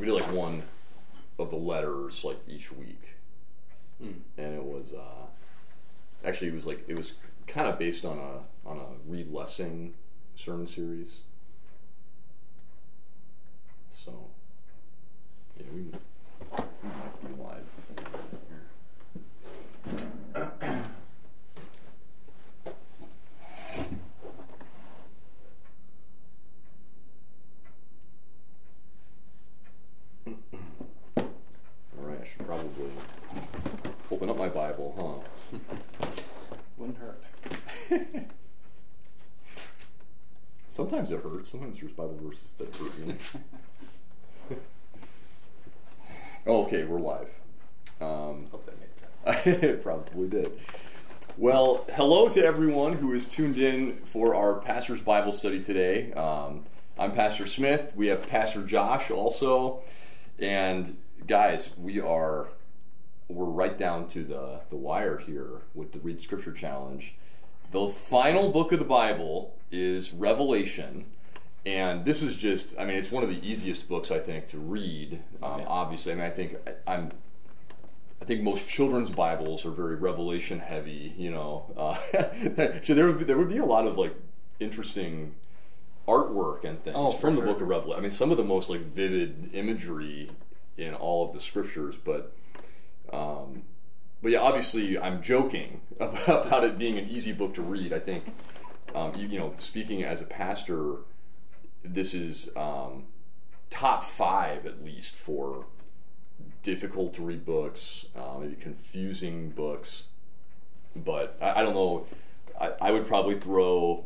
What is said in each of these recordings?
we did like one of the letters like each week, Mm. and it was uh, actually it was like it was kind of based on a on a Reed Lessing sermon series. So yeah, we, we might be live. All right, I should probably open up my Bible, huh? Wouldn't hurt. Sometimes it hurts. Sometimes there's Bible verses that hurt me. Oh, okay, we're live. Um, Hope that made sense. it probably did. Well, hello to everyone who is tuned in for our pastor's Bible study today. Um, I'm Pastor Smith. We have Pastor Josh also, and guys, we are we're right down to the the wire here with the Read Scripture Challenge. The final book of the Bible is Revelation. And this is just, I mean, it's one of the easiest books, I think, to read. Um, Yeah. Obviously, I mean, I think I, I'm I think most children's Bibles are very revelation heavy, you know. Uh, so there would be, there would be a lot of like interesting artwork and things Oh, from the sure. Book of Revelation. I mean, some of the most like vivid imagery in all of the scriptures, but um, but yeah, obviously I'm joking about, about it being an easy book to read. I think um, you, you know, speaking as a pastor, this is um, top five at least for difficult to read books, uh, maybe confusing books. But I, I don't know. I, I would probably throw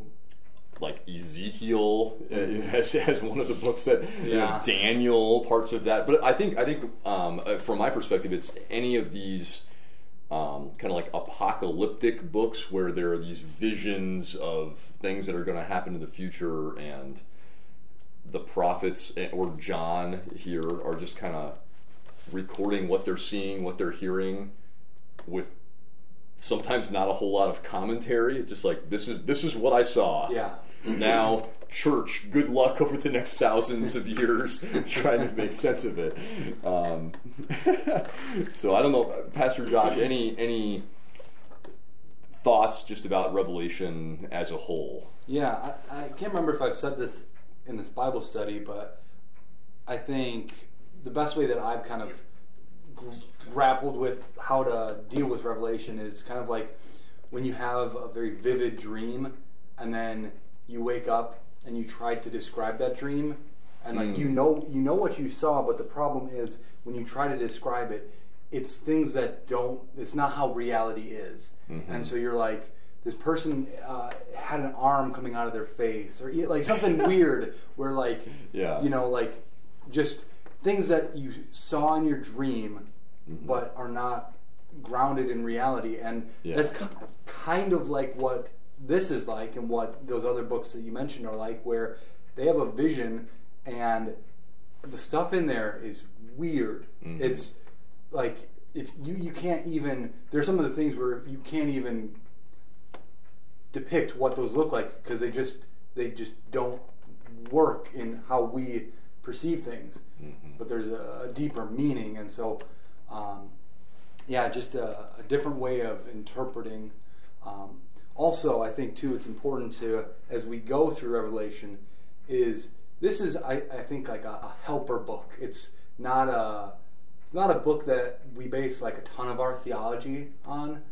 like Ezekiel uh, as, as one of the books that you know, Daniel parts of that. But I think I think um, uh, from my perspective, it's any of these um, kind of like apocalyptic books where there are these visions of things that are going to happen in the future and the prophets or John here are just kind of recording what they're seeing, what they're hearing, with sometimes not a whole lot of commentary. It's just like this is this is what I saw. Yeah. Now, church, good luck over the next thousands of years trying to make sense of it. Um, so I don't know, Pastor Josh. Any any thoughts just about Revelation as a whole? Yeah, I, I can't remember if I've said this in this Bible study, but I think the best way that I've kind of gr- grappled with how to deal with Revelation is kind of like when you have a very vivid dream and then you wake up and you try to describe that dream and like Mm. you know you know what you saw but the problem is when you try to describe it it's things that don't it's not how reality is and so you're like this person uh, had an arm coming out of their face or like something weird where like Yeah. you know like just things that you saw in your dream but are not grounded in reality and Yeah. that's kind of like what this is like and what those other books that you mentioned are like where they have a vision and the stuff in there is weird Mhm. it's like if you you can't even there's some of the things where you can't even depict what those look like because they just they just don't work in how we perceive things. Mhm. but there's a, a deeper meaning and so um, yeah just a, a different way of interpreting. Um, also i think too it's important to as we go through revelation is this is i, I think like a, a helper book. It's not a it's not a book that we base like a ton of our theology on.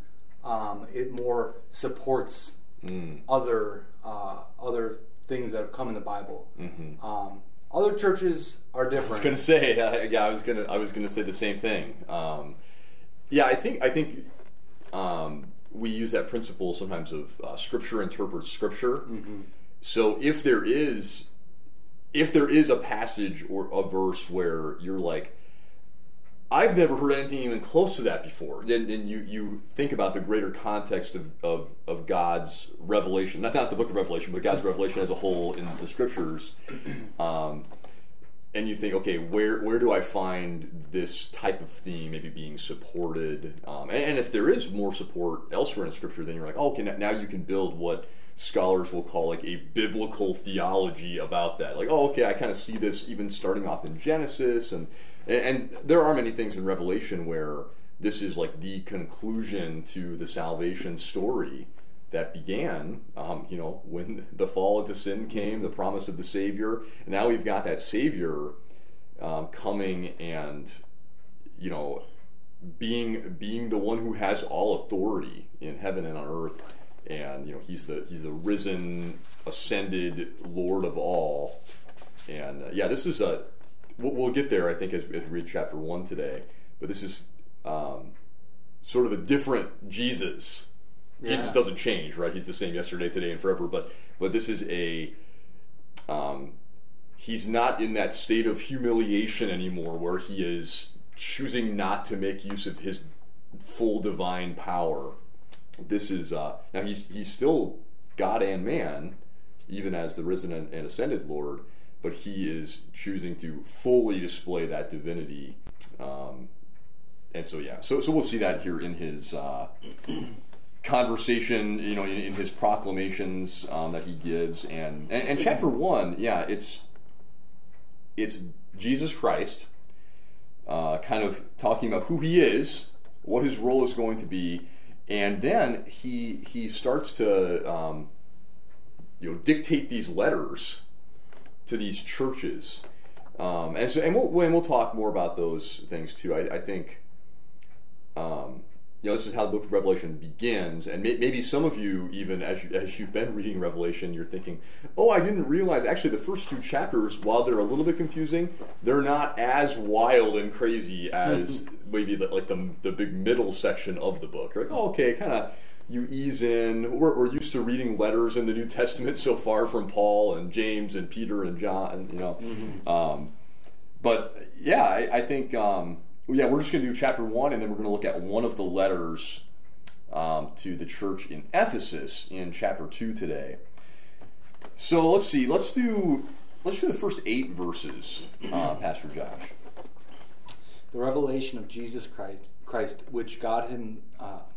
Um, it more supports Mm. other uh, other things that have come in the bible Mhm. um, other churches are different. I was gonna say, uh, yeah, I was gonna, I was gonna say the same thing. Um, yeah, I think, I think um, we use that principle sometimes of uh, Scripture interprets Scripture. Mhm. So if there is, if there is a passage or a verse where you're like, I've never heard anything even close to that before, and, and you you think about the greater context of, of, of God's revelation, not not the Book of Revelation, but God's revelation as a whole in the Scriptures. Um, and you think, okay, where where do I find this type of theme maybe being supported? Um, and, and if there is more support elsewhere in Scripture, then you're like, oh, okay, now- you can build what scholars will call like a biblical theology about that. Like, oh, okay, I kind of see this even starting off in Genesis, and and there are many things in Revelation where this is like the conclusion to the salvation story that began, um, you know, when the fall into sin came, the promise of the Savior, and now we've got that Savior um, coming and, you know, being being the one who has all authority in heaven and on earth, and you know, he's the he's the risen, ascended Lord of all, and uh, yeah, this is a we'll, we'll, get there, I think, as, as we read chapter one today, but this is um, sort of a different Jesus yeah. Jesus doesn't change, right? He's the same yesterday, today, and forever. But but this is a um, he's not in that state of humiliation anymore, where he is choosing not to make use of his full divine power. This is uh, now he's he's still God and man, even as the risen and, and ascended Lord, but he is choosing to fully display that divinity. Um, and so yeah, so so we'll see that here in his uh, conversation, you know, in, in his proclamations um, that he gives, and, and, and chapter one, yeah, it's it's Jesus Christ, uh, kind of talking about who he is, what his role is going to be, and then he he starts to um, you know dictate these letters to these churches, um, and so and we'll and we'll talk more about those things too. I, I think. Um, you know, this is how the book of Revelation begins, and may, maybe some of you, even as you, as you've been reading Revelation, you're thinking, "Oh, I didn't realize." Actually, the first two chapters, while they're a little bit confusing, they're not as wild and crazy as maybe the, like the the big middle section of the book. You're like, oh, okay, kind of you ease in. We're, we're, used to reading letters in the New Testament so far from Paul and James and Peter and John, you know. Mm-hmm. Um, but yeah, I, I think. Um, yeah, we're just going to do chapter one, and then we're going to look at one of the letters um, to the church in Ephesus in chapter two today. So let's see. Let's do let's do the first eight verses, uh, Pastor Josh. The revelation of Jesus Christ, Christ, which God him, uh,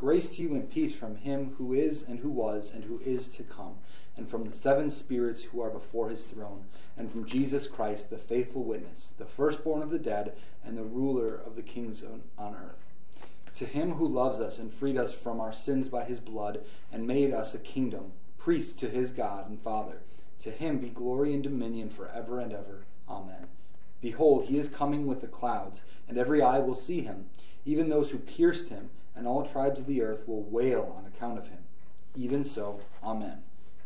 Grace to you and peace from him who is and who was and who is to come, and from the seven spirits who are before his throne, and from Jesus Christ, the faithful witness, the firstborn of the dead, and the ruler of the kings on earth to him who loves us and freed us from our sins by his blood and made us a kingdom, priests to his God and Father. To him be glory and dominion forever and ever. Amen. Behold, he is coming with the clouds, and every eye will see him, even those who pierced him, and all tribes of the earth will wail on account of him. Even so, Amen.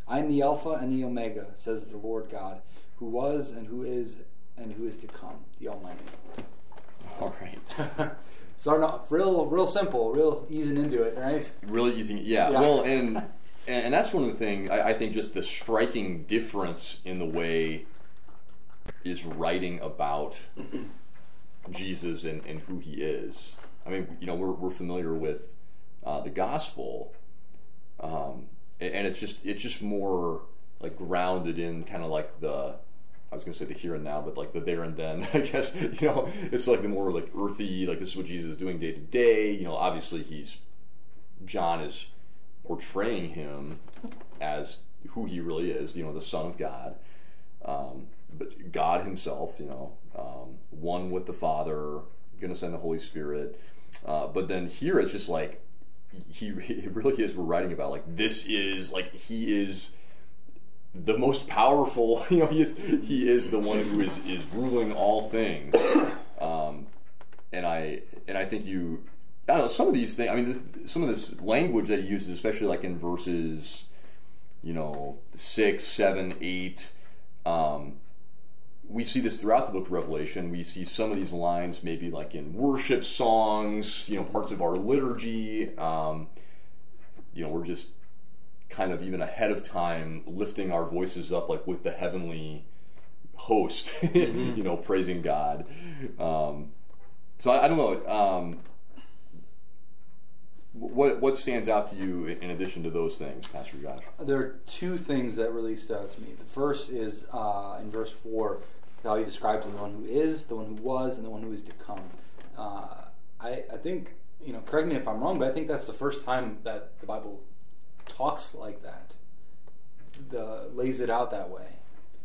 I am the Alpha and the Omega, says the Lord God, who was and who is and who is to come, the Almighty. All right. starting off real, real simple, real easing into it, right? Really easing, yeah. yeah. Well, and and that's one of the things I, I, think just the striking difference in the way is writing about Jesus and, and who he is. I mean, you know, we're we're familiar with uh, the gospel, um, and, it's just it's just more like grounded in kind of like the I was going to say the here and now, but like the there and then. I guess you know it's like the more like earthy. Like this is what Jesus is doing day to day. You know, obviously he's John is portraying him as who he really is. You know, the Son of God, um, but God Himself. You know, um, one with the Father, going to send the Holy Spirit. Uh, but then here it's just like he, he really is. We're writing about like this is like he is the most powerful. You know, he is he is the one who is is ruling all things. Um, and I and I think you. I don't know some of these things. I mean, some of this language that he uses, especially like in verses, you know, six, seven, eight. Um, we see this throughout the book of Revelation. We see some of these lines maybe like in worship songs, you know, parts of our liturgy. Um, you know, we're just kind of even ahead of time lifting our voices up like with the heavenly host, you know, praising God. Um, so I, I don't know. Um, what what stands out to you in addition to those things, Pastor Josh? There are two things that really stood out to me. The first is uh, in verse 4, how he describes the one who is, the one who was, and the one who is to come. Uh, I, I think, you know, correct me if I'm wrong, but I think that's the first time that the Bible talks like that, the, lays it out that way.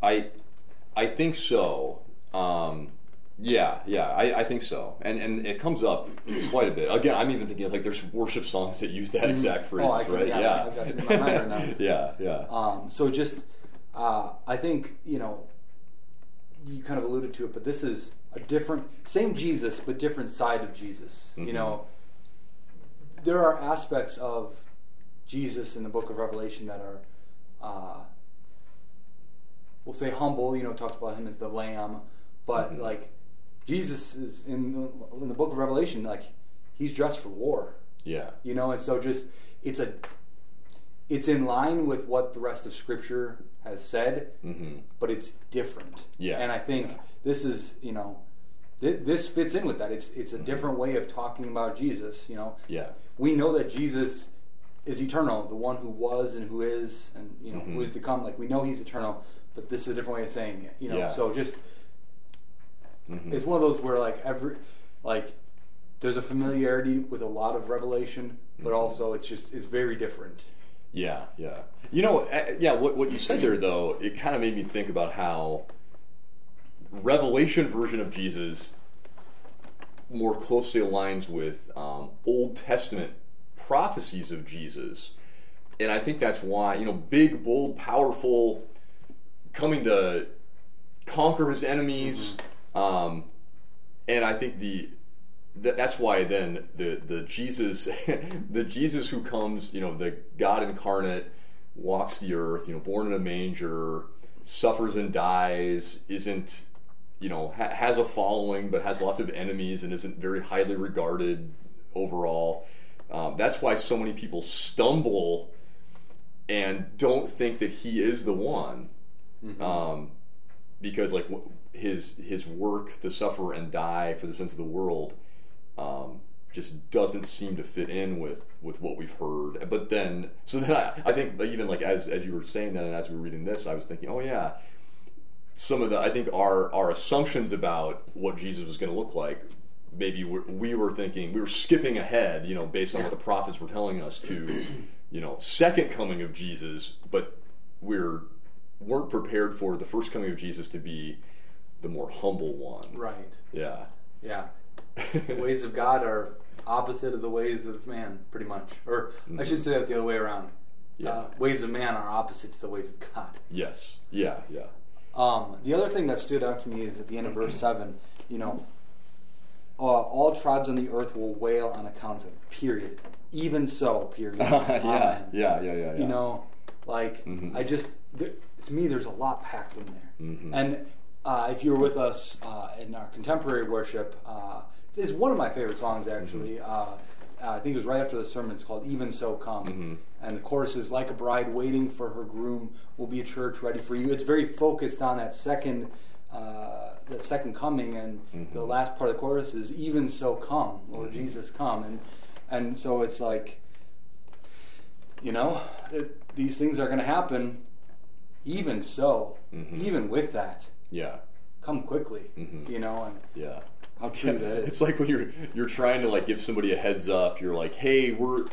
I I think so. Um, yeah, yeah, I, I think so, and and it comes up quite a bit. Again, I'm even thinking like there's worship songs that use that exact phrase, Oh, right? yeah, I've got some in my mind right now. yeah, yeah, Um, so just, uh, I think you know, you kind of alluded to it, but this is a different, same Jesus, but different side of Jesus. You Mhm. know, there are aspects of Jesus in the Book of Revelation that are, uh, we'll say humble. You know, talks about him as the Lamb, but Mhm. like Jesus is in the, in the Book of Revelation, like he's dressed for war yeah, you know and so just it's a it's in line with what the rest of scripture has said hmm but it's different Yeah. and i think this is you know th- this fits in with that it's it's a Mm-hmm. different way of talking about jesus you know yeah, we know that jesus is eternal the one who was and who is and you know who Mhm. is to come like we know he's eternal but this is a different way of saying it you know Yeah. so just hmm it's one of those where like every like there's a familiarity with a lot of revelation but Mhm. also it's just it's very different Yeah, yeah. You know, uh, yeah. What what you said there, though, it kind of made me think about how Revelation version of Jesus more closely aligns with um, Old Testament prophecies of Jesus, and I think that's why you know, big, bold, powerful, coming to conquer his enemies, um, and I think the that, that's why then the the Jesus the Jesus who comes you know the God incarnate walks the earth you know born in a manger suffers and dies isn't you know ha- has a following but has lots of enemies and isn't very highly regarded overall. Um, that's why so many people stumble and don't think that he is the one um, because like his his work to suffer and die for the sins of the world um, just doesn't seem to fit in with with what we've heard. But then, so then I, I think even like as as you were saying that, and as we were reading this, I was thinking, oh yeah, some of the I think our our assumptions about what Jesus was going to look like. Maybe we we were thinking we were skipping ahead, you know, based on what the prophets were telling us to, you know, second coming of Jesus, but we're weren't prepared for the first coming of Jesus to be the more humble one. right Yeah. yeah the ways of god are opposite of the ways of man pretty much or i should say that the other way around Yeah. uh, ways of man are opposite to the ways of god Yes. Yeah. Yeah. Um, the other thing that stood out to me is at the end of verse 7, you know, uh, all tribes on the earth will wail on account of him, period. Even so, period. yeah. Yeah. Yeah. Yeah. Yeah. You know, like, Mhm. I just, there, to me, there's a lot packed in there. Mhm. And uh, if you were with us uh, in our contemporary worship, it's one of my favorite songs, actually. Mm-hmm. Uh, I think it was right after the sermon. It's called Even So Come. Mhm. And the chorus is like a bride waiting for her groom will be a church ready for you. It's very focused on that second uh, that second coming and Mhm. the last part of the chorus is even so come, Lord Mhm. Jesus come. And and so it's like you know, it, these things are going to happen even so. Mhm. Even with that, Yeah. come quickly. Mhm. You know, and Yeah. How true that is. It's like when you're you're trying to like give somebody a heads up. You're like, hey, we're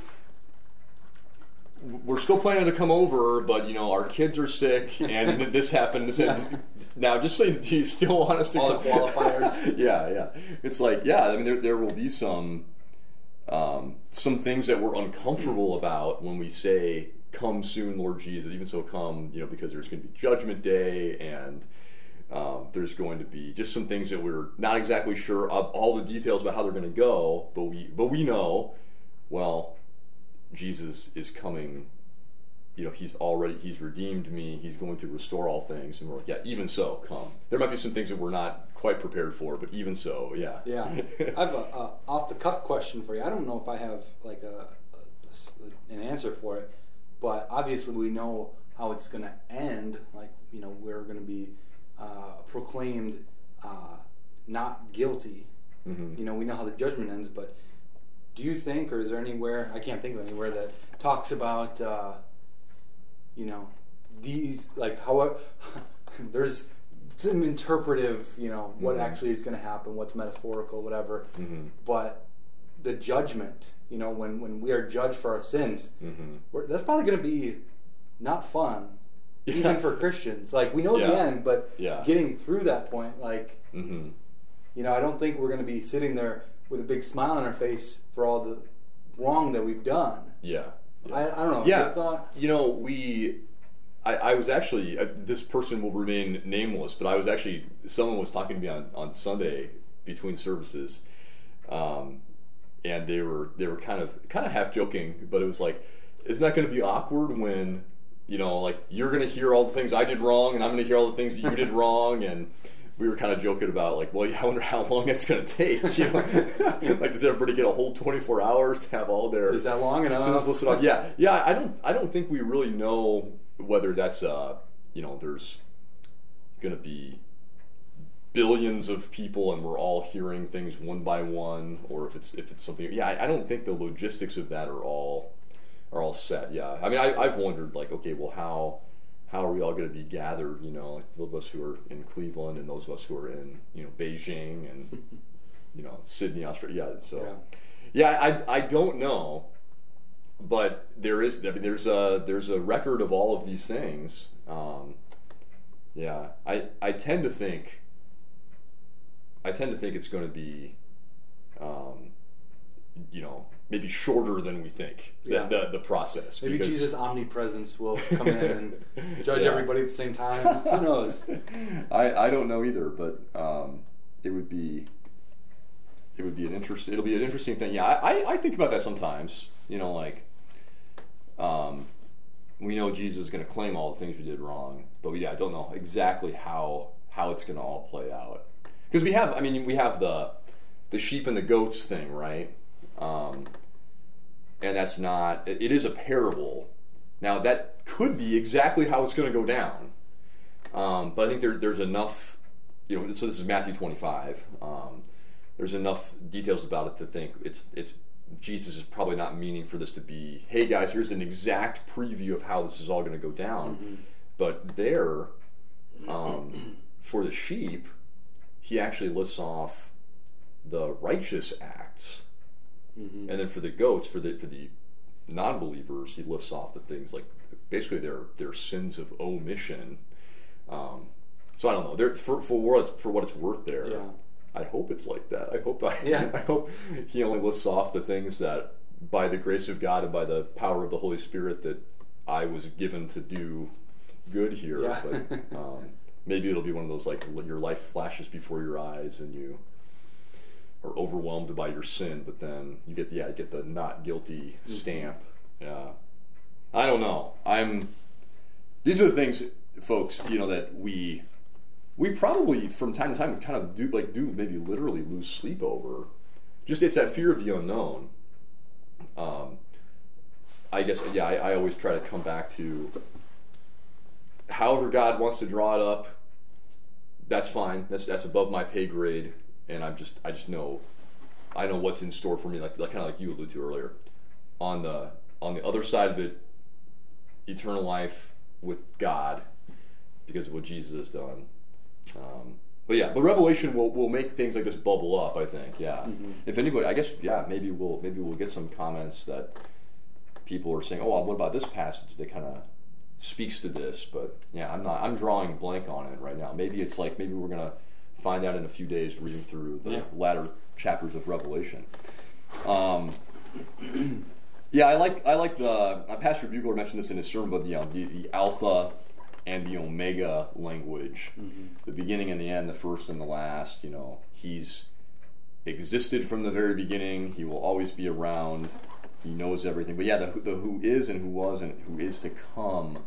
we're still planning to come over, but you know our kids are sick, and this happened. This happened. Now, just say, do you still want us to? All the qualifiers. yeah, yeah. It's like, yeah. I mean, there there will be some um, some things that we're uncomfortable about when we say, "Come soon, Lord Jesus." Even so, come. You know, because there's going to be Judgment Day and. Um, there's going to be just some things that we're not exactly sure of all the details about how they're going to go, but we but we know, well, Jesus is coming. You know, he's already he's redeemed me. He's going to restore all things, and we're like, yeah, even so, come. There might be some things that we're not quite prepared for, but even so, yeah, Yeah, I have a, a off the cuff question for you. I don't know if I have like a, a an answer for it, but obviously we know how it's going to end. Like you know, we're going to be uh, proclaimed uh, not guilty. Mhm. You know, we know how the judgment ends, but do you think, or is there anywhere I can't think of anywhere that talks about, uh, you know, these like how there's some interpretive, you know, what Mhm. actually is going to happen, what's metaphorical, whatever, Mhm. but the judgment, you know, when when we are judged for our sins, Mhm. we're, that's probably going to be not fun, even for Christians. Like we know the end, but Yeah. getting through that point, like Mhm. you know, I don't think we're going to be sitting there with a big smile on our face for all the wrong that we've done. Yeah. I, I don't know. Yeah. Thought? You know, we. I, I was actually. Uh, this person will remain nameless, but I was actually. Someone was talking to me on, on Sunday between services, um, and they were they were kind of kind of half joking, but it was like, isn't that going to be awkward when you know, like you're going to hear all the things I did wrong, and I'm going to hear all the things that you did wrong, and we were kind of joking about like, well, yeah, I wonder how long it's going to take. You know, like does everybody get a whole 24 hours to have all their Is that long enough? listed on? Yeah, yeah. I don't, I don't think we really know whether that's uh, you know, there's going to be billions of people and we're all hearing things one by one, or if it's if it's something. Yeah, I, I don't think the logistics of that are all are all set. Yeah, I mean, I, I've wondered like, okay, well, how how are we all going to be gathered? You know, like those of us who are in Cleveland and those of us who are in you know Beijing and you know Sydney, Australia. Yeah, so yeah, I I don't know, but there is I mean, there's a there's a record of all of these things. Um, yeah, I I tend to think. I tend to think it's going to be, um, you know, maybe shorter than we think. The Yeah. the, the process. Maybe because- Jesus' omnipresence will come in and judge Yeah. everybody at the same time. Who knows? I, I don't know either, but um, it would be it would be an interest. It'll be an interesting thing. Yeah, I, I, I think about that sometimes. You know, like um, we know Jesus is going to claim all the things we did wrong, but we, yeah, I don't know exactly how how it's going to all play out. Because we have, I mean, we have the the sheep and the goats thing, right? Um, and that's not. It, is a parable. Now that could be exactly how it's going to go down. Um, but I think there, there's enough, you know. So this is Matthew 25. Um, there's enough details about it to think it's it's Jesus is probably not meaning for this to be, hey guys, here's an exact preview of how this is all going to go down. But there, um, for the sheep, he actually lists off the righteous acts, Mm-hmm. and then for the goats, for the for the non-believers, he lists off the things like basically their their sins of omission. Um, so I don't know. There, for for what it's, for what it's worth, there. Yeah. I hope it's like that. I hope I, Yeah. I hope he only lists off the things that, by the grace of God and by the power of the Holy Spirit, that I was given to do good here. Yeah. But um, maybe it'll be one of those like your life flashes before your eyes and you are overwhelmed by your sin, but then you get the yeah, you get the not guilty Mm-hmm. stamp. Yeah, I don't know. I'm. These are the things, folks. You know that we we probably from time to time kind of do like do maybe literally lose sleep over. Just it's that fear of the unknown. Um, I guess yeah. I, I always try to come back to however God wants to draw it up. That's fine. That's that's above my pay grade, and I'm just I just know I know what's in store for me. Like, like kind of like you alluded to earlier. On the on the other side of it, eternal life with God because of what Jesus has done. Um, but yeah, but Revelation will, will make things like this bubble up. I think. Yeah. If anybody, I guess, yeah, maybe we'll maybe we'll get some comments that people are saying, "Oh, well, what about this passage that kind of speaks to this?" But yeah, I'm not. I'm drawing a blank on it right now. Maybe it's like maybe we're gonna find out in a few days reading through the Yeah. latter chapters of Revelation. Um, yeah, I like I like the uh, Pastor Bugler mentioned this in his sermon, but the, uh, the the alpha and the omega language, the beginning and the end, the first and the last. You know, he's existed from the very beginning. He will always be around. He knows everything. But yeah, the, the who is and who was and who is to come.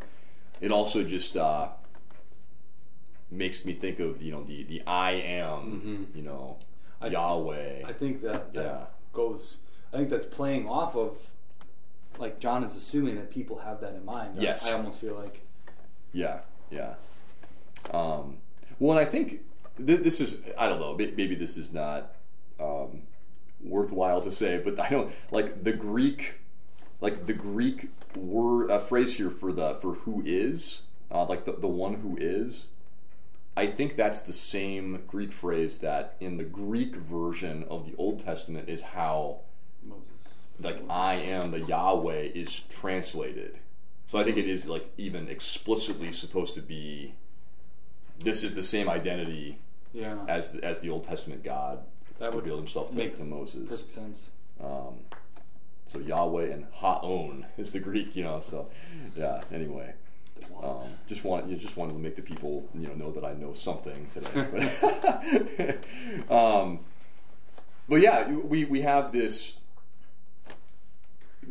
It also just uh, makes me think of you know the the I am. You know, I- Yahweh. I think that that Yeah. goes. I think that's playing off of, like John is assuming that people have that in mind. I- Yes. I, almost feel like Yeah, yeah. Um, Well, and I think th- this is I don't know. Maybe this is not um, worthwhile to say, but I don't like the Greek, like the Greek word uh, phrase here for the for who is, uh, like the the one who is. I think that's the same Greek phrase that in the Greek version of the Old Testament is how Moses. like I am the Yahweh is translated. So I think it is like even explicitly supposed to be this is the same identity Yeah. as as the Old Testament God That would revealed himself to, make to Moses. Perfect sense. Um, so Yahweh and Haon is the Greek, you know. So yeah. Anyway, um, just want you just wanted to make the people you know know that I know something today. But, um, but yeah, we we have this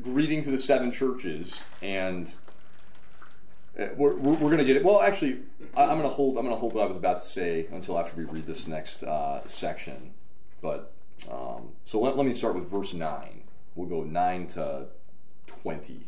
greeting to the seven churches, and uh, we're, we're, we're going to get it. Well, actually, I, I'm going to hold I'm going to hold what I was about to say until after we read this next uh, section. But um, so let, let me start with verse nine. We'll go nine to twenty.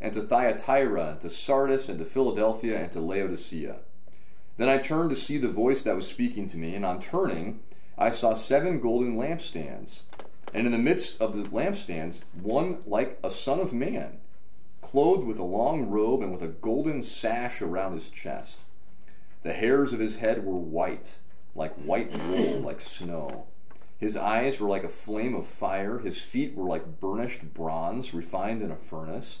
and to Thyatira and to Sardis and to Philadelphia and to Laodicea. Then I turned to see the voice that was speaking to me, and on turning, I saw seven golden lampstands. And in the midst of the lampstands, one like a son of man, clothed with a long robe and with a golden sash around his chest. The hairs of his head were white, like white wool, like snow. His eyes were like a flame of fire, his feet were like burnished bronze refined in a furnace,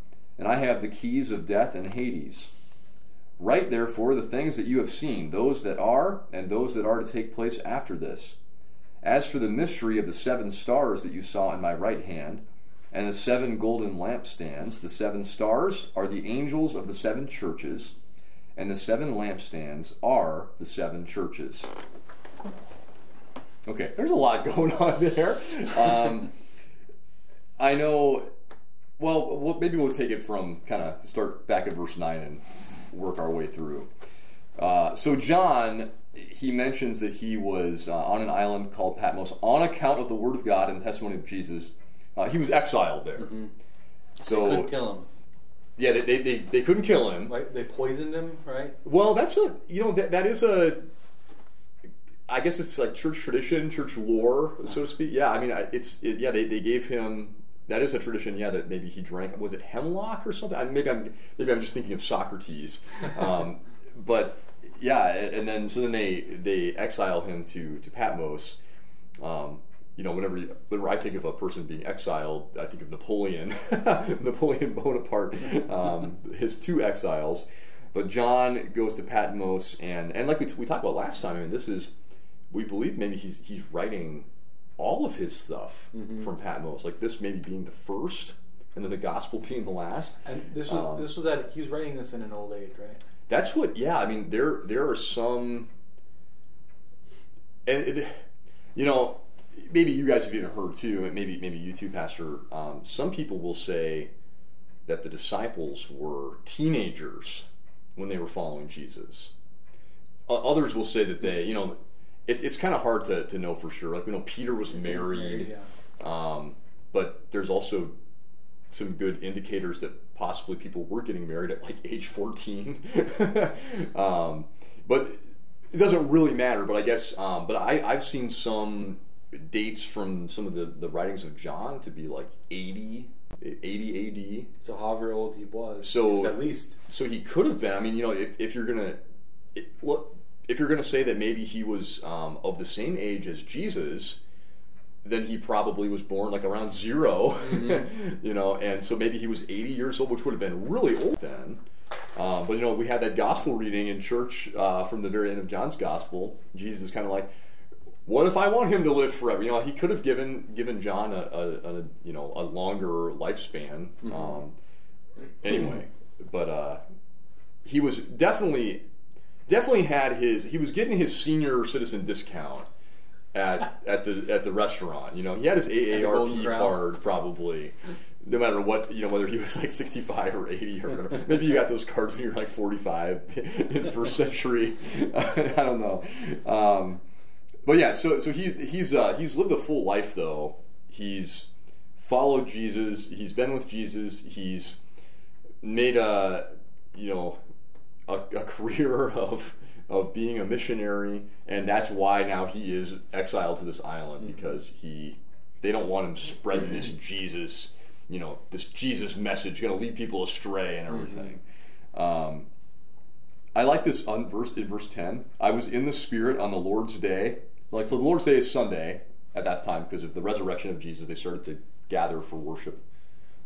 and I have the keys of death and Hades. Write therefore the things that you have seen, those that are, and those that are to take place after this. As for the mystery of the seven stars that you saw in my right hand, and the seven golden lampstands, the seven stars are the angels of the seven churches, and the seven lampstands are the seven churches. Okay, there's a lot going on there. Um, I know. Well, well, maybe we'll take it from kind of start back at verse nine and work our way through. Uh, so John, he mentions that he was uh, on an island called Patmos on account of the word of God and the testimony of Jesus. Uh, he was exiled there. So Couldn't kill him. yeah, they, they, they, they couldn't kill him. Right? They poisoned him, right? Well, that's a you know that that is a. I guess it's like church tradition, church lore, so to speak. Yeah, I mean, it's it, yeah. They, they gave him that is a tradition. Yeah, that maybe he drank. Was it hemlock or something? I, maybe I'm maybe I'm just thinking of Socrates. Um, but yeah, and then so then they they exile him to to Patmos. Um, you know, whenever you, whenever I think of a person being exiled, I think of Napoleon, Napoleon Bonaparte, um, his two exiles. But John goes to Patmos, and and like we, we talked about last time, I mean, this is we believe maybe he's he's writing all of his stuff from Patmos, like this maybe being the first, and then the gospel being the last. And this was Um, this was at he was writing this in an old age, right? That's what, yeah. I mean, there there are some, and it, you know, maybe you guys have even heard too, and maybe maybe you too, Pastor. Um, some people will say that the disciples were teenagers when they were following Jesus. O- Others will say that they, you know, it, it's kind of hard to, to know for sure. Like we know Peter was married. Yeah. Um, but there's also some good indicators that possibly people were getting married at like age 14. um, but it doesn't really matter. But I guess, um, but I, I've seen some dates from some of the, the writings of John to be like 80, 80 AD. So however old he was, So- he was at least So he could have been. I mean, you know, if, if you're gonna it, look, if you're gonna say that maybe he was um, of the same age as Jesus, then he probably was born like around 0 Mm-hmm. you know, and so maybe he was 80 years old, which would have been really old then. Um, but you know, we had that gospel reading in church uh, from the very end of John's gospel. Jesus is kind of like, "What if I want him to live forever?" You know, he could have given given John a, a, a you know a longer lifespan. Um, anyway, but uh, he was definitely definitely had his he was getting his senior citizen discount at at the at the restaurant. You know, he had his AARP card probably. No matter what, you know, whether he was like 65 or 80 or whatever. Maybe you got those cards when you're like 45 in first century. I don't know. Um, but yeah, so so he he's uh, he's lived a full life though. He's followed Jesus. He's been with Jesus. He's made a you know a, a career of of being a missionary, and that's why now he is exiled to this island because he they don't want him spreading this Jesus you know this Jesus message going to lead people astray and everything. Um, I like this on verse in verse ten. I was in the Spirit on the Lord's day. Like so, the Lord's day is Sunday at that time because of the resurrection of Jesus. They started to gather for worship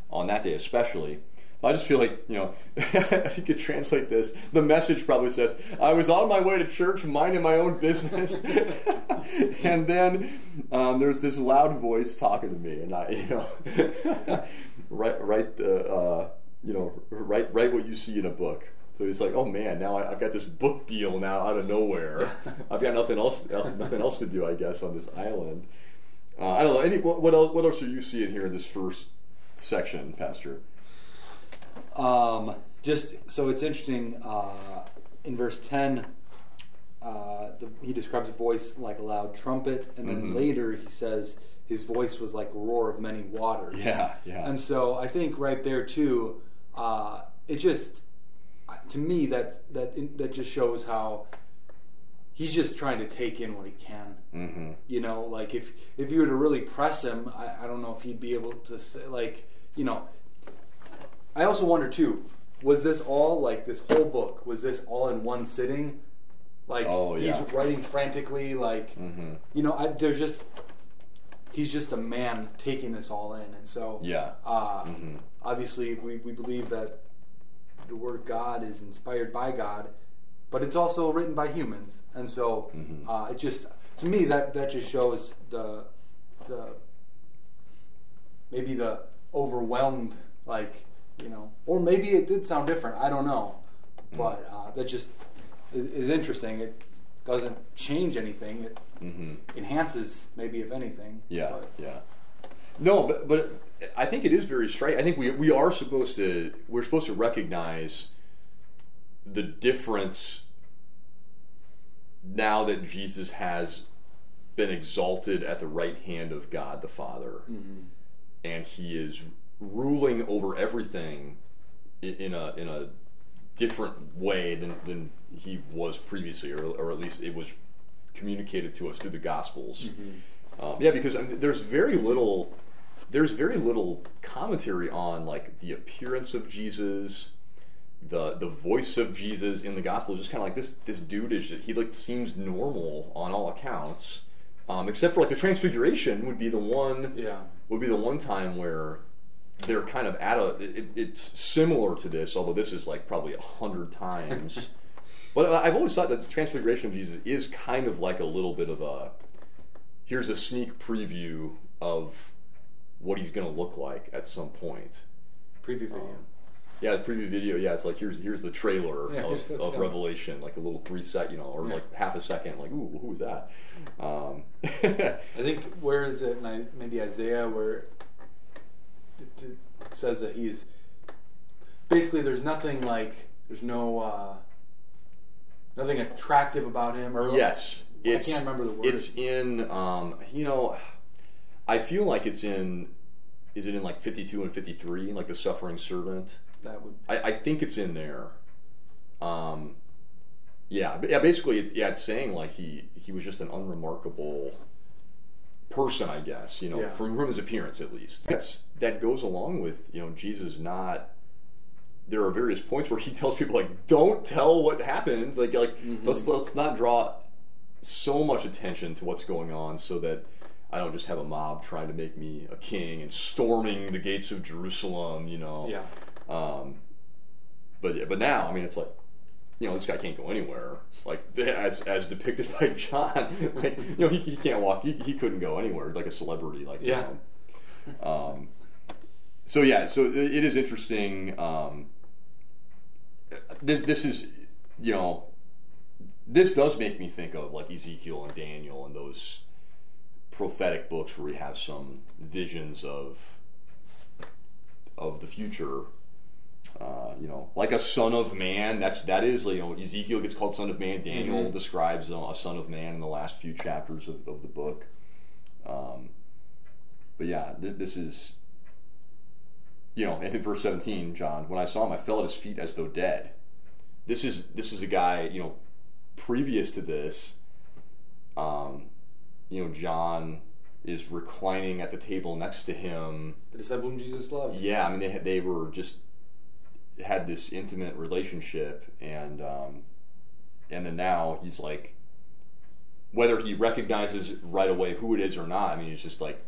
on that day, especially. I just feel like you know, if you could translate this, the message probably says, "I was on my way to church, minding my own business, and then um, there's this loud voice talking to me, and I, you know, write write the, uh, you know, write write what you see in a book." So he's like, "Oh man, now I, I've got this book deal now out of nowhere. I've got nothing else, nothing else to do, I guess, on this island." Uh, I don't know. Any what, what else? What else are you seeing here in this first section, Pastor? Um, just so it's interesting. Uh, in verse ten, uh, the, he describes a voice like a loud trumpet, and then Mhm. later he says his voice was like a roar of many waters. Yeah, yeah. And so I think right there too, uh, it just to me that that that just shows how he's just trying to take in what he can. mm-hmm. You know, like if if you were to really press him, I, I don't know if he'd be able to say like you know. I also wonder too, was this all like this whole book? Was this all in one sitting? Like Oh, he's writing frantically, like Mm-hmm. you know, I, there's just he's just a man taking this all in, and so Yeah. uh, Mhm. obviously we, we believe that the word of God is inspired by God, but it's also written by humans, and so Mhm. uh, it just to me that that just shows the the maybe the overwhelmed like you know, or maybe it did sound different. I don't know, Mm. but uh, that just is, is interesting. It doesn't change anything. It Mm-hmm. enhances maybe if anything. Yeah, but- yeah. No, but but I think it is very straight. I think we we are supposed to we're supposed to recognize the difference now that Jesus has been exalted at the right hand of God the Father, Mhm. and He is ruling over everything in a in a different way than, than he was previously, or, or at least it was communicated to us through the Gospels. Um, yeah, because I mean, there's very little there's very little commentary on like the appearance of Jesus, the the voice of Jesus in the gospel is just kind of like this this dude is he like seems normal on all accounts, um, except for like the transfiguration would be the one Yeah. would be the one time where they're kind of at a it, it's similar to this, although this is like probably a hundred times. but I've always thought that the transfiguration of Jesus is kind of like a little bit of a here's a sneak preview of what he's going to look like at some point. Preview video. Um, yeah, the preview video. Yeah, it's like here's here's the trailer Yeah, of, of coming. Revelation, like a little three set, you know, or Yeah. like half a second. Like, ooh, who was that? Um, I think where is it? I- Maybe Isaiah, where it, it says that he's basically there's nothing like there's no uh, nothing attractive about him. Or yes, I it's can't remember the word. it's in. Um, you know, I feel like it's in. Is it in like fifty two and fifty three, like the suffering servant? that would I, I think it's in there. Um, yeah, yeah. Basically, it's, yeah, it's saying like he he was just an unremarkable person, I guess. You know, Yeah. from from his appearance at least. That's that goes along with you know Jesus not. There are various points where he tells people like, "Don't tell what happened." Like, like let's let's not draw so much attention to what's going on, so that I don't just have a mob trying to make me a king and storming the gates of Jerusalem, you know. Yeah. Um, but but now, I mean, it's like, you know, this guy can't go anywhere. Like as as depicted by John, like you know, he, he can't walk. He, he couldn't go anywhere like a celebrity. Like Yeah. You know. Um. So yeah, so it it is interesting. Um. This this is, you know, this does make me think of like Ezekiel and Daniel and those prophetic books where we have some visions of of the future. Uh, you know, like a son of man. That's that is you know Ezekiel gets called son of man. Daniel Mhm. describes uh, a son of man in the last few chapters of, of the book. Um, but yeah, th- this is you know, and in verse seventeen, John, when I saw him, I fell at his feet as though dead. This is this is a guy you know previous to this. Um, you know, John is reclining at the table next to him. The disciple whom Jesus loved. Yeah, I mean they they were just had this intimate relationship, and um, and then now he's like, whether he recognizes right away who it is or not. I mean, he's just like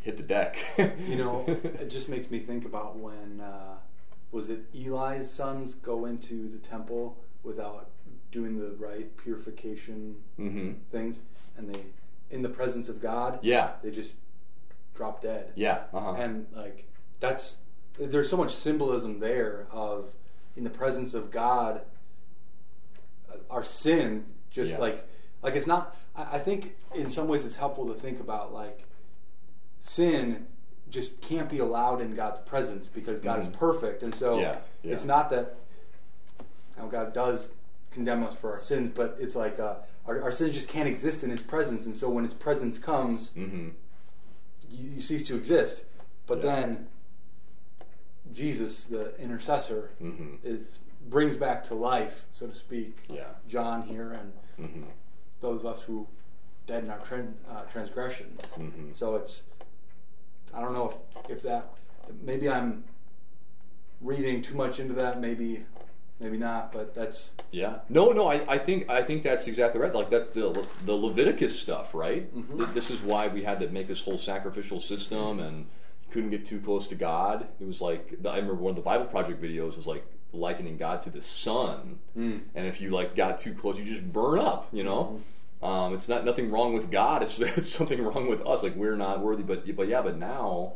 hit the deck. You know, it just makes me think about when uh, was it Eli's sons go into the temple without doing the right purification hmm things, and they, in the presence of God, Yeah, they just drop dead. yeah, uh-huh. And like that's there's so much symbolism there of in the presence of God, our sin just Yeah. like like it's not. I, I think in some ways it's helpful to think about like sin just can't be allowed in God's presence because God is Mhm. perfect, and so Yeah, yeah. it's not that now God does condemn us for our sins, but it's like uh, our, our sins just can't exist in His presence, and so when His presence comes, hmm you, you cease to exist. But Yeah. then Jesus, the intercessor, hmm is brings back to life, so to speak, Yeah. John here and hmm those of us who dead in our uh, transgressions. hmm So it's I don't know if if that maybe I'm reading too much into that. Maybe maybe not. But that's Yeah. No, no. I, I think I think that's exactly right. Like that's the the Leviticus stuff, right? Mhm. Th- This is why we had to make this whole sacrificial system and couldn't get too close to God. It was like I remember one of the Bible Project videos was like likening God to the sun, Mm. and if you like got too close, you just burn up. You know. Um, it's not nothing wrong with God. It's, it's something wrong with us. Like we're not worthy. But but yeah. But now,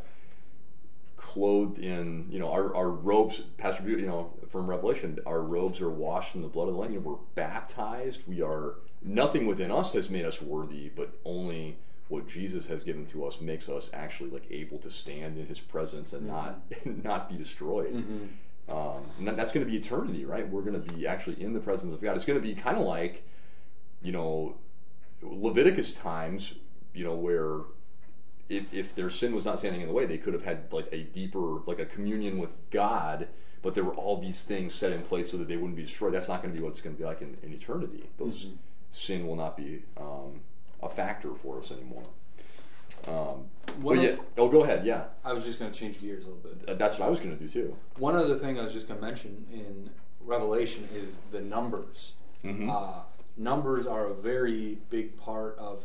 clothed in you know our, our robes, Pastor, you know from Revelation, our robes are washed in the blood of the Lamb. You know, we're baptized. We are nothing within us has made us worthy, but only what Jesus has given to us makes us actually like able to stand in His presence and not not be destroyed. Mhm. Um, and that's going to be eternity, right? We're going to be actually in the presence of God. It's going to be kind of like, you know, Leviticus times, you know, where if, if their sin was not standing in the way, they could have had like a deeper, like a communion with God, but there were all these things set in place so that they wouldn't be destroyed. That's not going to be what it's going to be like in, in eternity. Those Mhm. sin will not be um, a factor for us anymore. Um, but yeah, oh, go ahead. Yeah, I was just going to change gears a little bit. Uh, that's what I was going to do too. One other thing I was just going to mention in Revelation is the numbers. Mhm. Uh, numbers are a very big part of,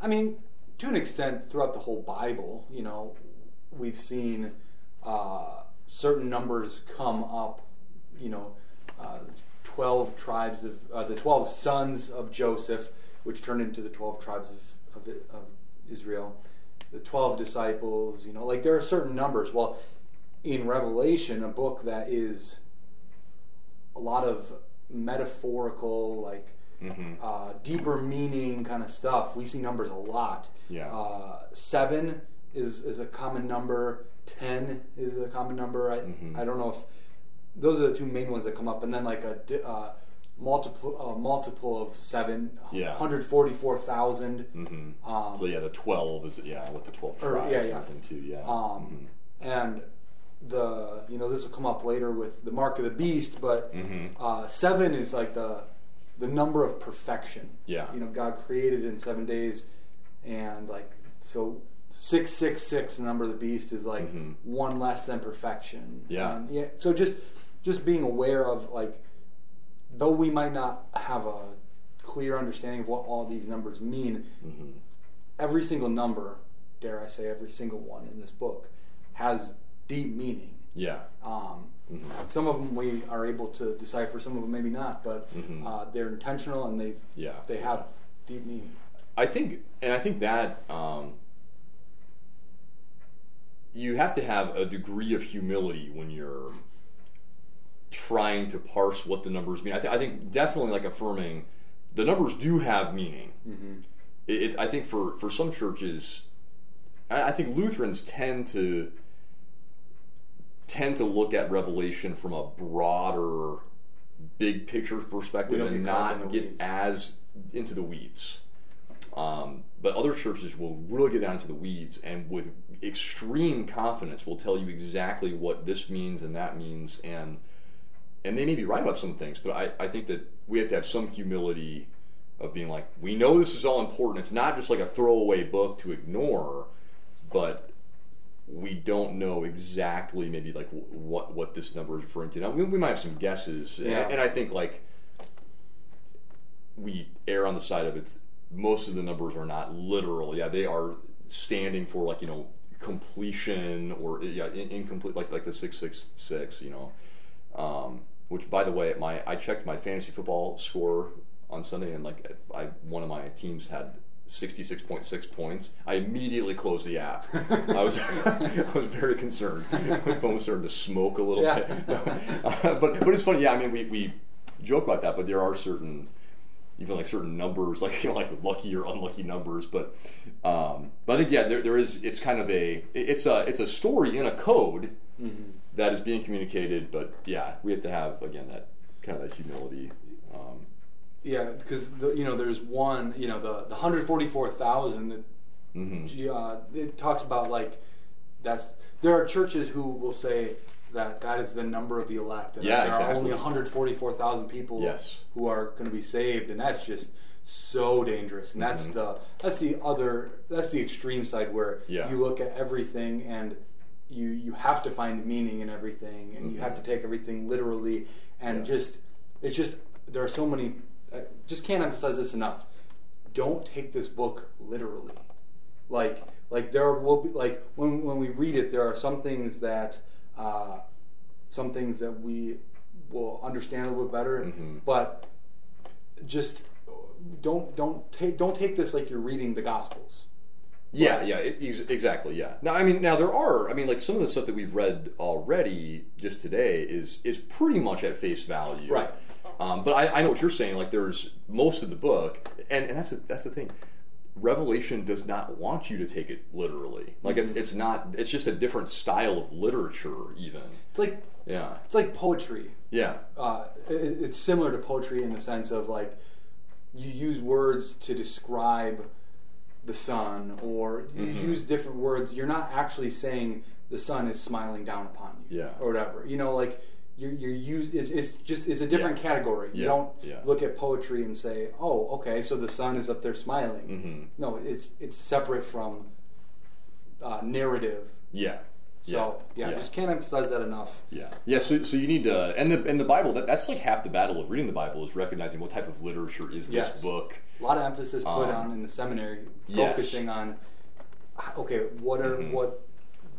I mean, to an extent, throughout the whole Bible, you know, we've seen uh, certain numbers come up, you know, uh, 12 tribes of, uh, the 12 sons of Joseph, which turned into the 12 tribes of, of, of Israel, the 12 disciples, you know, like there are certain numbers. Well, in Revelation, a book that is a lot of metaphorical, like Mhm. uh, deeper meaning kind of stuff. We see numbers a lot. Yeah. Uh, seven is is a common number. Ten is a common number. I Mhm. I don't know if those are the two main ones that come up, and then like a uh, multiple uh, multiple of seven. Yeah. Hundred forty four thousand. hmm Um, so yeah, the twelve is yeah with the twelve Or, tribes yeah, everything too. Yeah. Um, and the you know this will come up later with the mark of the beast, but Mhm. uh, seven is like the the number of perfection. Yeah. you know God created in seven days, and like so six six six the number of the beast is like Mhm. one less than perfection. Yeah. And, yeah. So just just being aware of like though we might not have a clear understanding of what all these numbers mean, Mhm. every single number, dare I say, every single one in this book, has deep meaning. Yeah. Um, Mhm. Some of them we are able to decipher, some of them maybe not, but Mhm. uh, they're intentional and they Yeah. they have deep meaning. I think, and I think that um, you have to have a degree of humility when you're trying to parse what the numbers mean. I, th- I think definitely like affirming the numbers do have meaning. Mm-hmm. It, it, I think for for some churches, I, I think Lutherans tend to tend to look at Revelation from a broader, big picture perspective and get caught in not get weeds. as into the weeds. Um, but other churches will really get down into the weeds and with extreme confidence will tell you exactly what this means and that means and and they may be right about some things, but I, I think that we have to have some humility of being like, we know this is all important. It's not just like a throwaway book to ignore, but we don't know exactly maybe like wh- what what this number is referring to. Now we, we might have some guesses, and- Yeah. and, I think like we err on the side of it's most of the numbers are not literal. Yeah, they are standing for like you know completion or yeah incomplete like like the six six six. You know, um, which by the way, my I checked my fantasy football score on Sunday and like I one of my teams had. 66.6 points. I immediately closed the app. I was I was very concerned. My phone was starting to smoke a little Yeah. bit. but but it's funny. Yeah, I mean we, we joke about that, but there are certain even like certain numbers, like you know, like lucky or unlucky numbers. But um, but I think yeah, there, there is. It's kind of a it's a it's a story in a code that is being communicated. But yeah, we have to have again that kind of that humility. Um, Yeah, because you know there's one, you know the the hundred forty four thousand that mhm. uh, it talks about like that's there are churches who will say that that is the number of the elect and Yeah, there exactly. are only 144,000 people Yes. who are going to be saved and that's just so dangerous and that's Mhm. the that's the other that's the extreme side where Yeah. you look at everything and you you have to find meaning in everything and you have to take everything literally and Mm-hmm. Yeah. just it's just there are so many I just can't emphasize this enough don't take this book literally like like there will be like when when we read it there are some things that uh, some things that we will understand a little bit better Mhm. but just don't don't take don't take this like you're reading the gospels Yeah, yeah, it, ex- exactly. Yeah. Now, I mean, now there are. I mean, like some of the stuff that we've read already just today is is pretty much at face value. Right. Um, but I, I know what you're saying. Like, there's most of the book, and, and that's the, that's the thing. Revelation does not want you to take it literally. Like, it's it's not. It's just a different style of literature, even. it's like Yeah. it's like poetry Yeah. uh, it, it's similar to poetry in the sense of like you use words to describe the sun or you Mhm. use different words you're not actually saying the sun is smiling down upon you Yeah. or whatever you know like you're, you're use it's, it's just it's a different Yeah. category you Yeah. don't Yeah. look at poetry and say oh okay so the sun is up there smiling hmm no it's it's separate from uh, narrative Yeah. So yeah, I just can't emphasize that enough Yeah, yeah. So, so you need to, and the and the Bible. That, that's like half the battle of reading the Bible is recognizing what type of literature is this book. a lot of emphasis put Um, on in the seminary, yes. focusing on okay, what are Mhm. what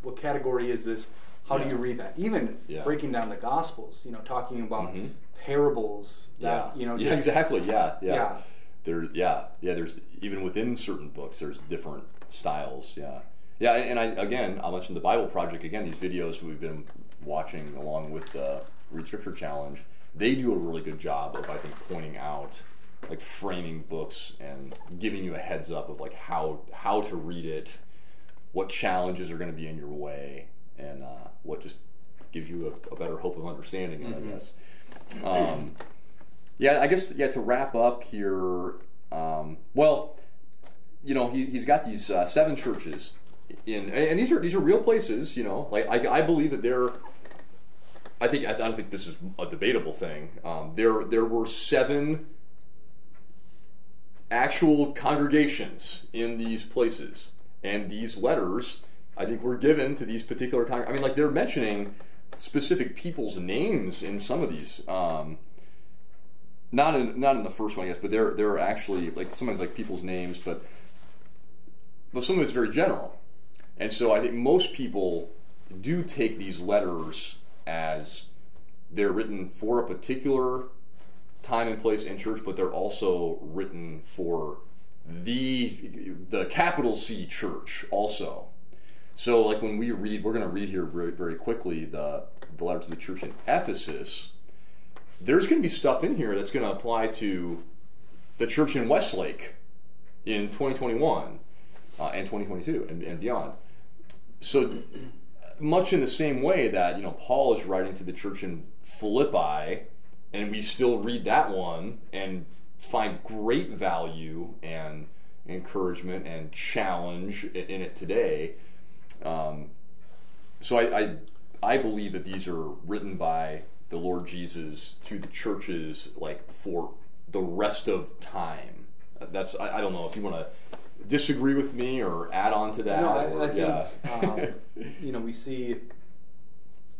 what category is this? How Yeah. do you read that? Even Yeah. breaking down the Gospels, you know, talking about Mhm. parables. Yeah, you know, yeah, exactly. Yeah, yeah. Yeah. There, yeah, yeah. There's even within certain books, there's different styles. Yeah, yeah. And I again, I'll mention the Bible Project again. These videos we've been watching along with the Read Scripture Challenge, they do a really good job of I think pointing out like framing books and giving you a heads up of like how how to read it, what challenges are going to be in your way, and uh, what just gives you a, a better hope of understanding it. I guess. Um, yeah, I guess yeah. To wrap up here, um, well, you know, he, he's got these uh, seven churches in, and these are these are real places. You know, like I, I believe that there. I think I don't think this is a debatable thing. Um, there there were seven actual congregations in these places, and these letters I think were given to these particular. Con- I mean, like they're mentioning specific people's names in some of these. Um, not in not in the first one, I guess, but there there are actually like sometimes like people's names, but but some of it's very general. And so I think most people do take these letters as they're written for a particular time and place in church, but they're also written for the the capital C church also. So like when we read, we're going to read here very, very quickly the the letter to the church in Ephesus. There's going to be stuff in here that's going to apply to the church in Westlake in 2021 uh, and 2022 and, and beyond. So much in the same way that you know Paul is writing to the church in Philippi, and we still read that one and find great value and encouragement and challenge in it today. Um, so I, I, I believe that these are written by the Lord Jesus to the churches like for the rest of time. That's I, I don't know if you want to disagree with me or add on to that. No, or, I, I think yeah. um, you know we see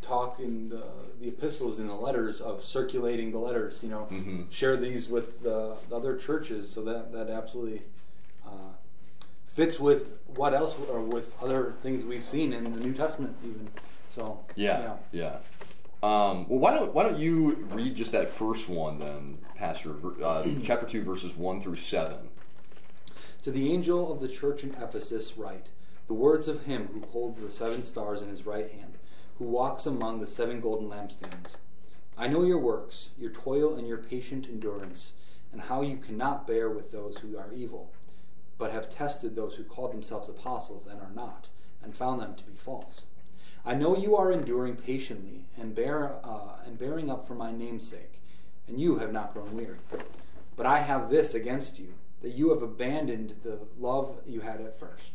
talk in the, the epistles and the letters of circulating the letters. You know, Mhm. share these with the, the other churches, so that that absolutely uh, fits with what else or with other things we've seen in the New Testament, even. So Yeah, yeah. Um, well, why don't why don't you read just that first one then, Pastor? Uh, chapter two, verses one through seven. To the angel of the church in Ephesus, write the words of him who holds the seven stars in his right hand, who walks among the seven golden lampstands. I know your works, your toil and your patient endurance, and how you cannot bear with those who are evil, but have tested those who call themselves apostles and are not, and found them to be false. I know you are enduring patiently and bear uh, and bearing up for my name's sake, and you have not grown weary. But I have this against you, that you have abandoned the love you had at first.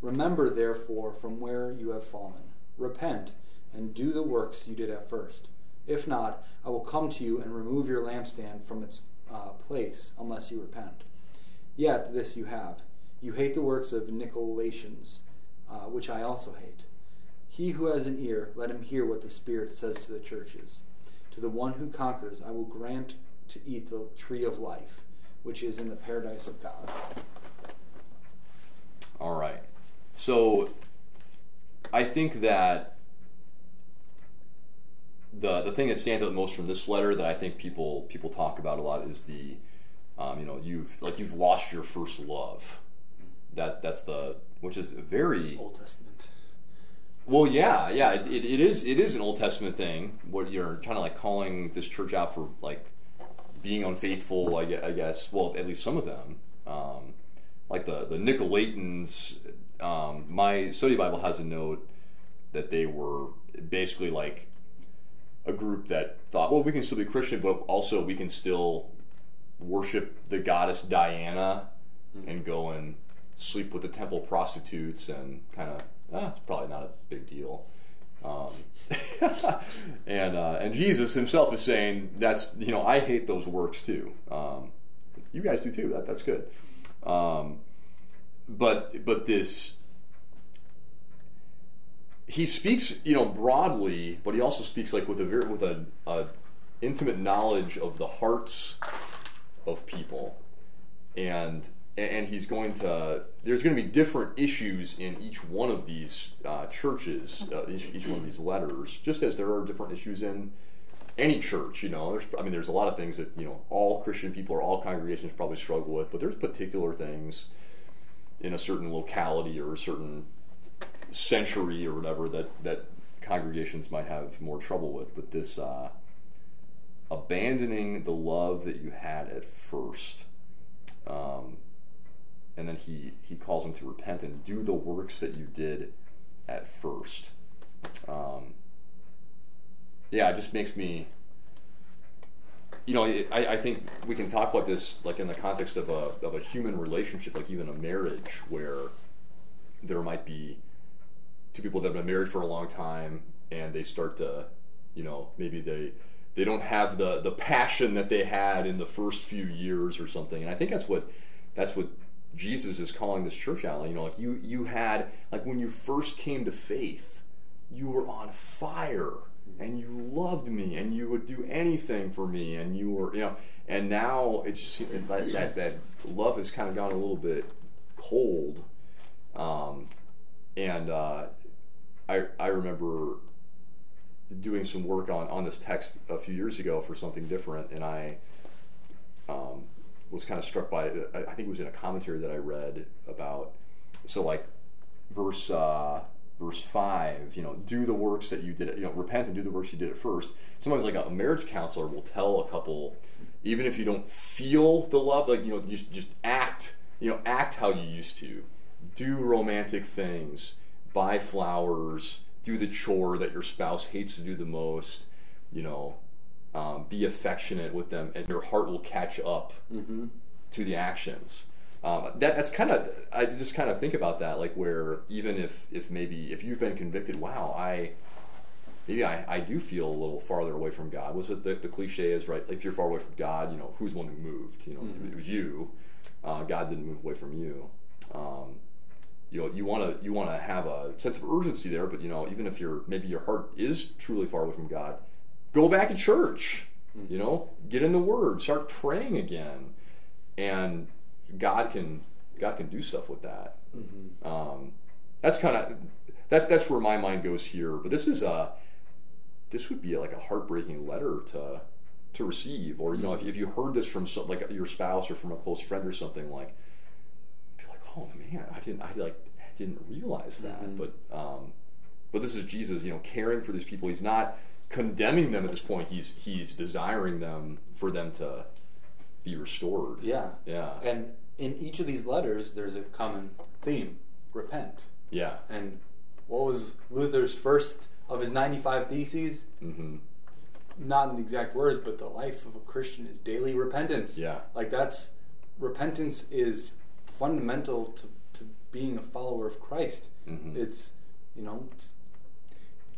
Remember, therefore, from where you have fallen. Repent, and do the works you did at first. If not, I will come to you and remove your lampstand from its uh, place, unless you repent. Yet this you have. You hate the works of Nicolaitans, uh, which I also hate. He who has an ear, let him hear what the Spirit says to the churches. To the one who conquers, I will grant to eat the tree of life, which is in the paradise of God. All right. So I think that the the thing that stands out most from this letter that I think people people talk about a lot is the um, you know you've like you've lost your first love. That that's the which is very Old Testament. well yeah yeah it, it, it is it is an Old Testament thing. What you're kind of like calling this church out for like being unfaithful. I I guess well at least some of them. Um, like the the Nicolaitans. Um, my study Bible has a note that they were basically like a group that thought, well, we can still be Christian, but also we can still worship the goddess Diana and go and sleep with the temple prostitutes and kind of, ah, it's probably not a big deal. Um, and uh, and Jesus himself is saying that's you know I hate those works too. Um, you guys do too. That that's good. Um, but but this he speaks you know broadly, but he also speaks like with a very with a, a intimate knowledge of the hearts of people, and and he's going to there's going to be different issues in each one of these uh, churches, uh, each, each one of these letters, just as there are different issues in any church, you know, there's, I mean, there's a lot of things that, you know, all Christian people or all congregations probably struggle with, but there's particular things in a certain locality or a certain century or whatever that, that congregations might have more trouble with. But this uh, abandoning the love that you had at first, um, and then he, he calls them to repent and do the works that you did at first. Um, yeah, it just makes me. You know, I, I think we can talk about this like in the context of a of a human relationship, like even a marriage, where there might be two people that have been married for a long time, and they start to, you know, maybe they they don't have the the passion that they had in the first few years or something. And I think that's what that's what Jesus is calling this church out. You know, like you you had like when you first came to faith, you were on fire and you loved me and you would do anything for me and you were you know and now it's just that that, that love has kind of gone a little bit cold Um, and uh, I I remember doing some work on on this text a few years ago for something different, and I um, was kind of struck by I think it was in a commentary that I read about so like verse uh, verse five, you know, do the works that you did. You know, repent and do the works you did at first. Sometimes like a marriage counselor will tell a couple, even if you don't feel the love, like you know, just just act. You know, act how you used to. Do romantic things. Buy flowers. Do the chore that your spouse hates to do the most. You know, um, be affectionate with them, and your heart will catch up to the actions. Um, that that's kind of I just kind of think about that, like where even if if maybe if you've been convicted, wow, I maybe I, I do feel a little farther away from God. Was it the, the cliche is right? If you're far away from God, you know who's the one who moved? You know, it was you. Uh, God didn't move away from you. Um, you know, you want to you want to have a sense of urgency there, but you know, even if you're maybe your heart is truly far away from God, go back to church. You know, get in the Word, start praying again, and God can God can do stuff with that. Um, that's kind of that. That's where my mind goes here. But this is a this would be like a heartbreaking letter to to receive, or you know, if, if you heard this from some, like your spouse or from a close friend or something, like be like, oh man, I didn't, I like I didn't realize that. But um, but this is Jesus, you know, caring for these people. He's not condemning them at this point. He's he's desiring them for them to be restored. Yeah. Yeah. And in each of these letters, there's a common theme: repent. Yeah. And what was Luther's first of his 95 theses? hmm Not in the exact words, but the life of a Christian is daily repentance. Yeah. Like that's repentance is fundamental to, to being a follower of Christ. Mhm. It's you know, it's,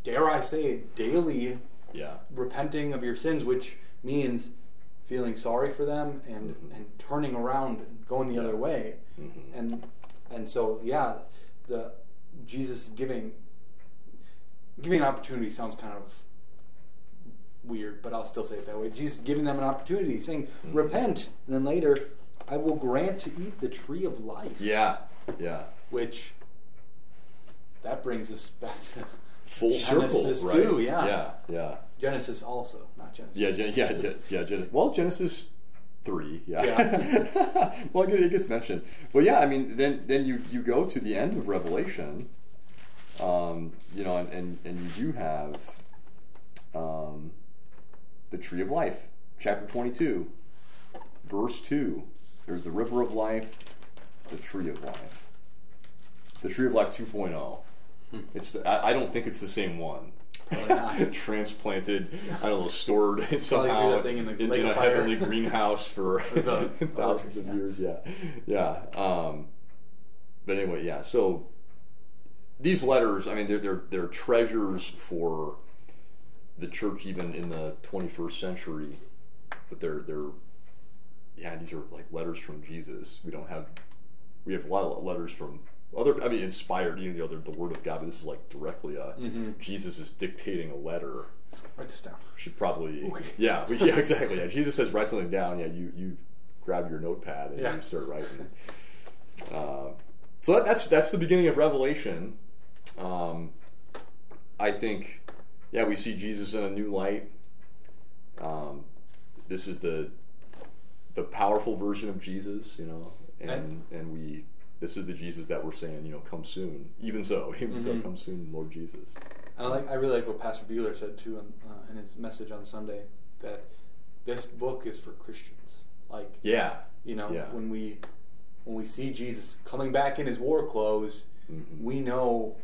dare I say, daily Yeah. repenting of your sins, which means feeling sorry for them and Mhm. and turning around and going the Yeah. other way. Mhm. And and so yeah, the Jesus giving giving an opportunity sounds kind of weird, but I'll still say it that way. Jesus giving them an opportunity, saying, Mhm. "Repent," and then later, "I will grant to eat the tree of life." Yeah. Yeah. which that brings us back to Full Genesis circle, right? too, yeah. Yeah. Yeah. Genesis also, not Genesis. Yeah, Gen- yeah, Gen- yeah. Gen- well, Genesis three, yeah. Yeah. well, it it gets mentioned, but yeah, I mean, then then you you go to the end of Revelation, um, you know, and, and and you do have um, the tree of life, chapter twenty two, verse two. There's the river of life, the tree of life, the tree of life 2.0. It's the, I, I don't think it's the same one. Not. Transplanted, I don't know, stored somehow thing in the in, in a fire. heavenly greenhouse for thousands of yeah. years. Yeah, yeah. Um, but anyway, yeah. So these letters, I mean, they're they're they're treasures for the church even in the 21st century. But they're they're yeah, these are like letters from Jesus. We don't have we have a lot of letters from other. I mean, inspired. You know, the, the word of God. But this is like directly a Mhm. Jesus is dictating a letter. Write this down. Should probably Okay. yeah, we, yeah, exactly. Yeah, Jesus says write something down. Yeah, you you grab your notepad and Yeah. you start writing. Uh, so that, that's that's the beginning of Revelation. Um, I think, yeah, we see Jesus in a new light. Um, this is the the powerful version of Jesus, you know, and and we this is the Jesus that we're saying, you know, come soon. Even so, even so, Mhm. come soon, Lord Jesus. I like I really like what Pastor Bueller said too in, uh, in his message on Sunday that this book is for Christians. Like Yeah, you know Yeah. when we when we see Jesus coming back in his war clothes, Mhm. we know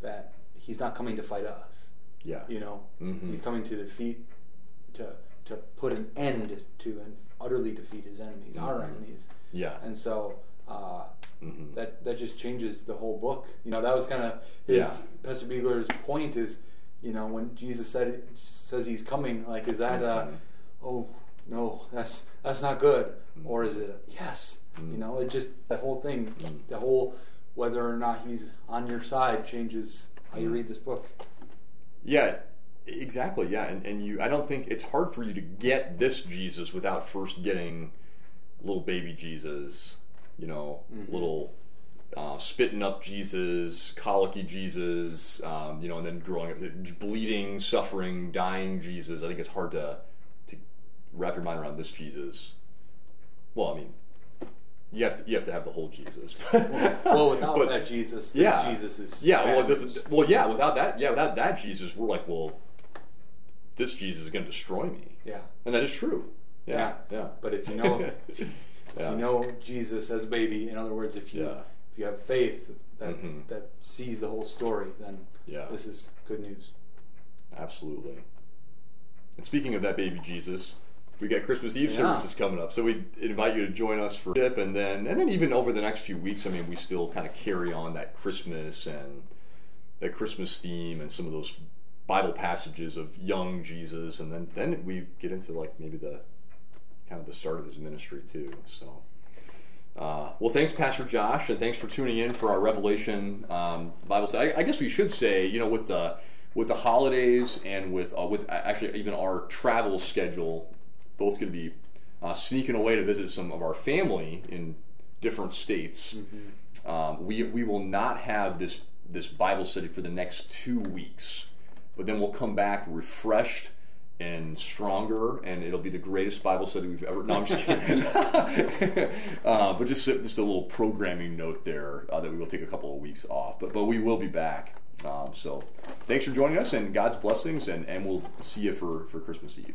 that he's not coming to fight us. yeah, You know, Mhm. he's coming to defeat to to put an end to and utterly defeat his enemies, our Mhm. enemies. yeah. And so uh, Mhm. that that just changes the whole book. You know, that was kind of his Yeah. Pastor Beegler's point is, you know, when Jesus said says he's coming, like is that uh, oh no, that's that's not good, Mhm. or is it a, yes? Mhm. You know, it just the whole thing, Mhm. the whole whether or not he's on your side changes how you Mhm. read this book. Yeah, exactly. Yeah, and, and you, I don't think it's hard for you to get this Jesus without first getting little baby Jesus. You know, Mhm. little uh, spitting up Jesus, colicky Jesus, um, you know, and then growing up, bleeding, suffering, dying Jesus. I think it's hard to to wrap your mind around this Jesus. Well, I mean, you have to you have to have the whole Jesus. well, without But- that Jesus, this yeah, Jesus is yeah. Well, this- well, yeah. Without that, yeah, without that Jesus, we're like, well, this Jesus is going to destroy me, yeah. and that is true. Yeah, yeah. But if you know, if you, if Yeah. you know Jesus as baby, in other words, if you Yeah. if you have faith that Mhm. that sees the whole story, then Yeah. this is good news. Absolutely. And speaking of that baby Jesus, we got Christmas Eve Yeah. services coming up, so we invite you to join us for dip, and then and then even over the next few weeks. I mean, we still kind of carry on that Christmas and that Christmas theme and some of those Bible passages of young Jesus, and then then we get into like maybe the kind of the start of his ministry too. So. Uh, well, thanks, Pastor Josh, and thanks for tuning in for our Revelation um, Bible study. I, I guess we should say, you know, with the with the holidays and with uh, with actually even our travel schedule, both going to be uh, sneaking away to visit some of our family in different states. Um, we we will not have this this Bible study for the next two weeks, but then we'll come back refreshed and stronger, and it'll be the greatest Bible study we've ever. No, I'm just kidding. uh, but just just a little programming note there uh, that we will take a couple of weeks off, but but we will be back. Um, so thanks for joining us, and God's blessings, and and we'll see you for for Christmas Eve.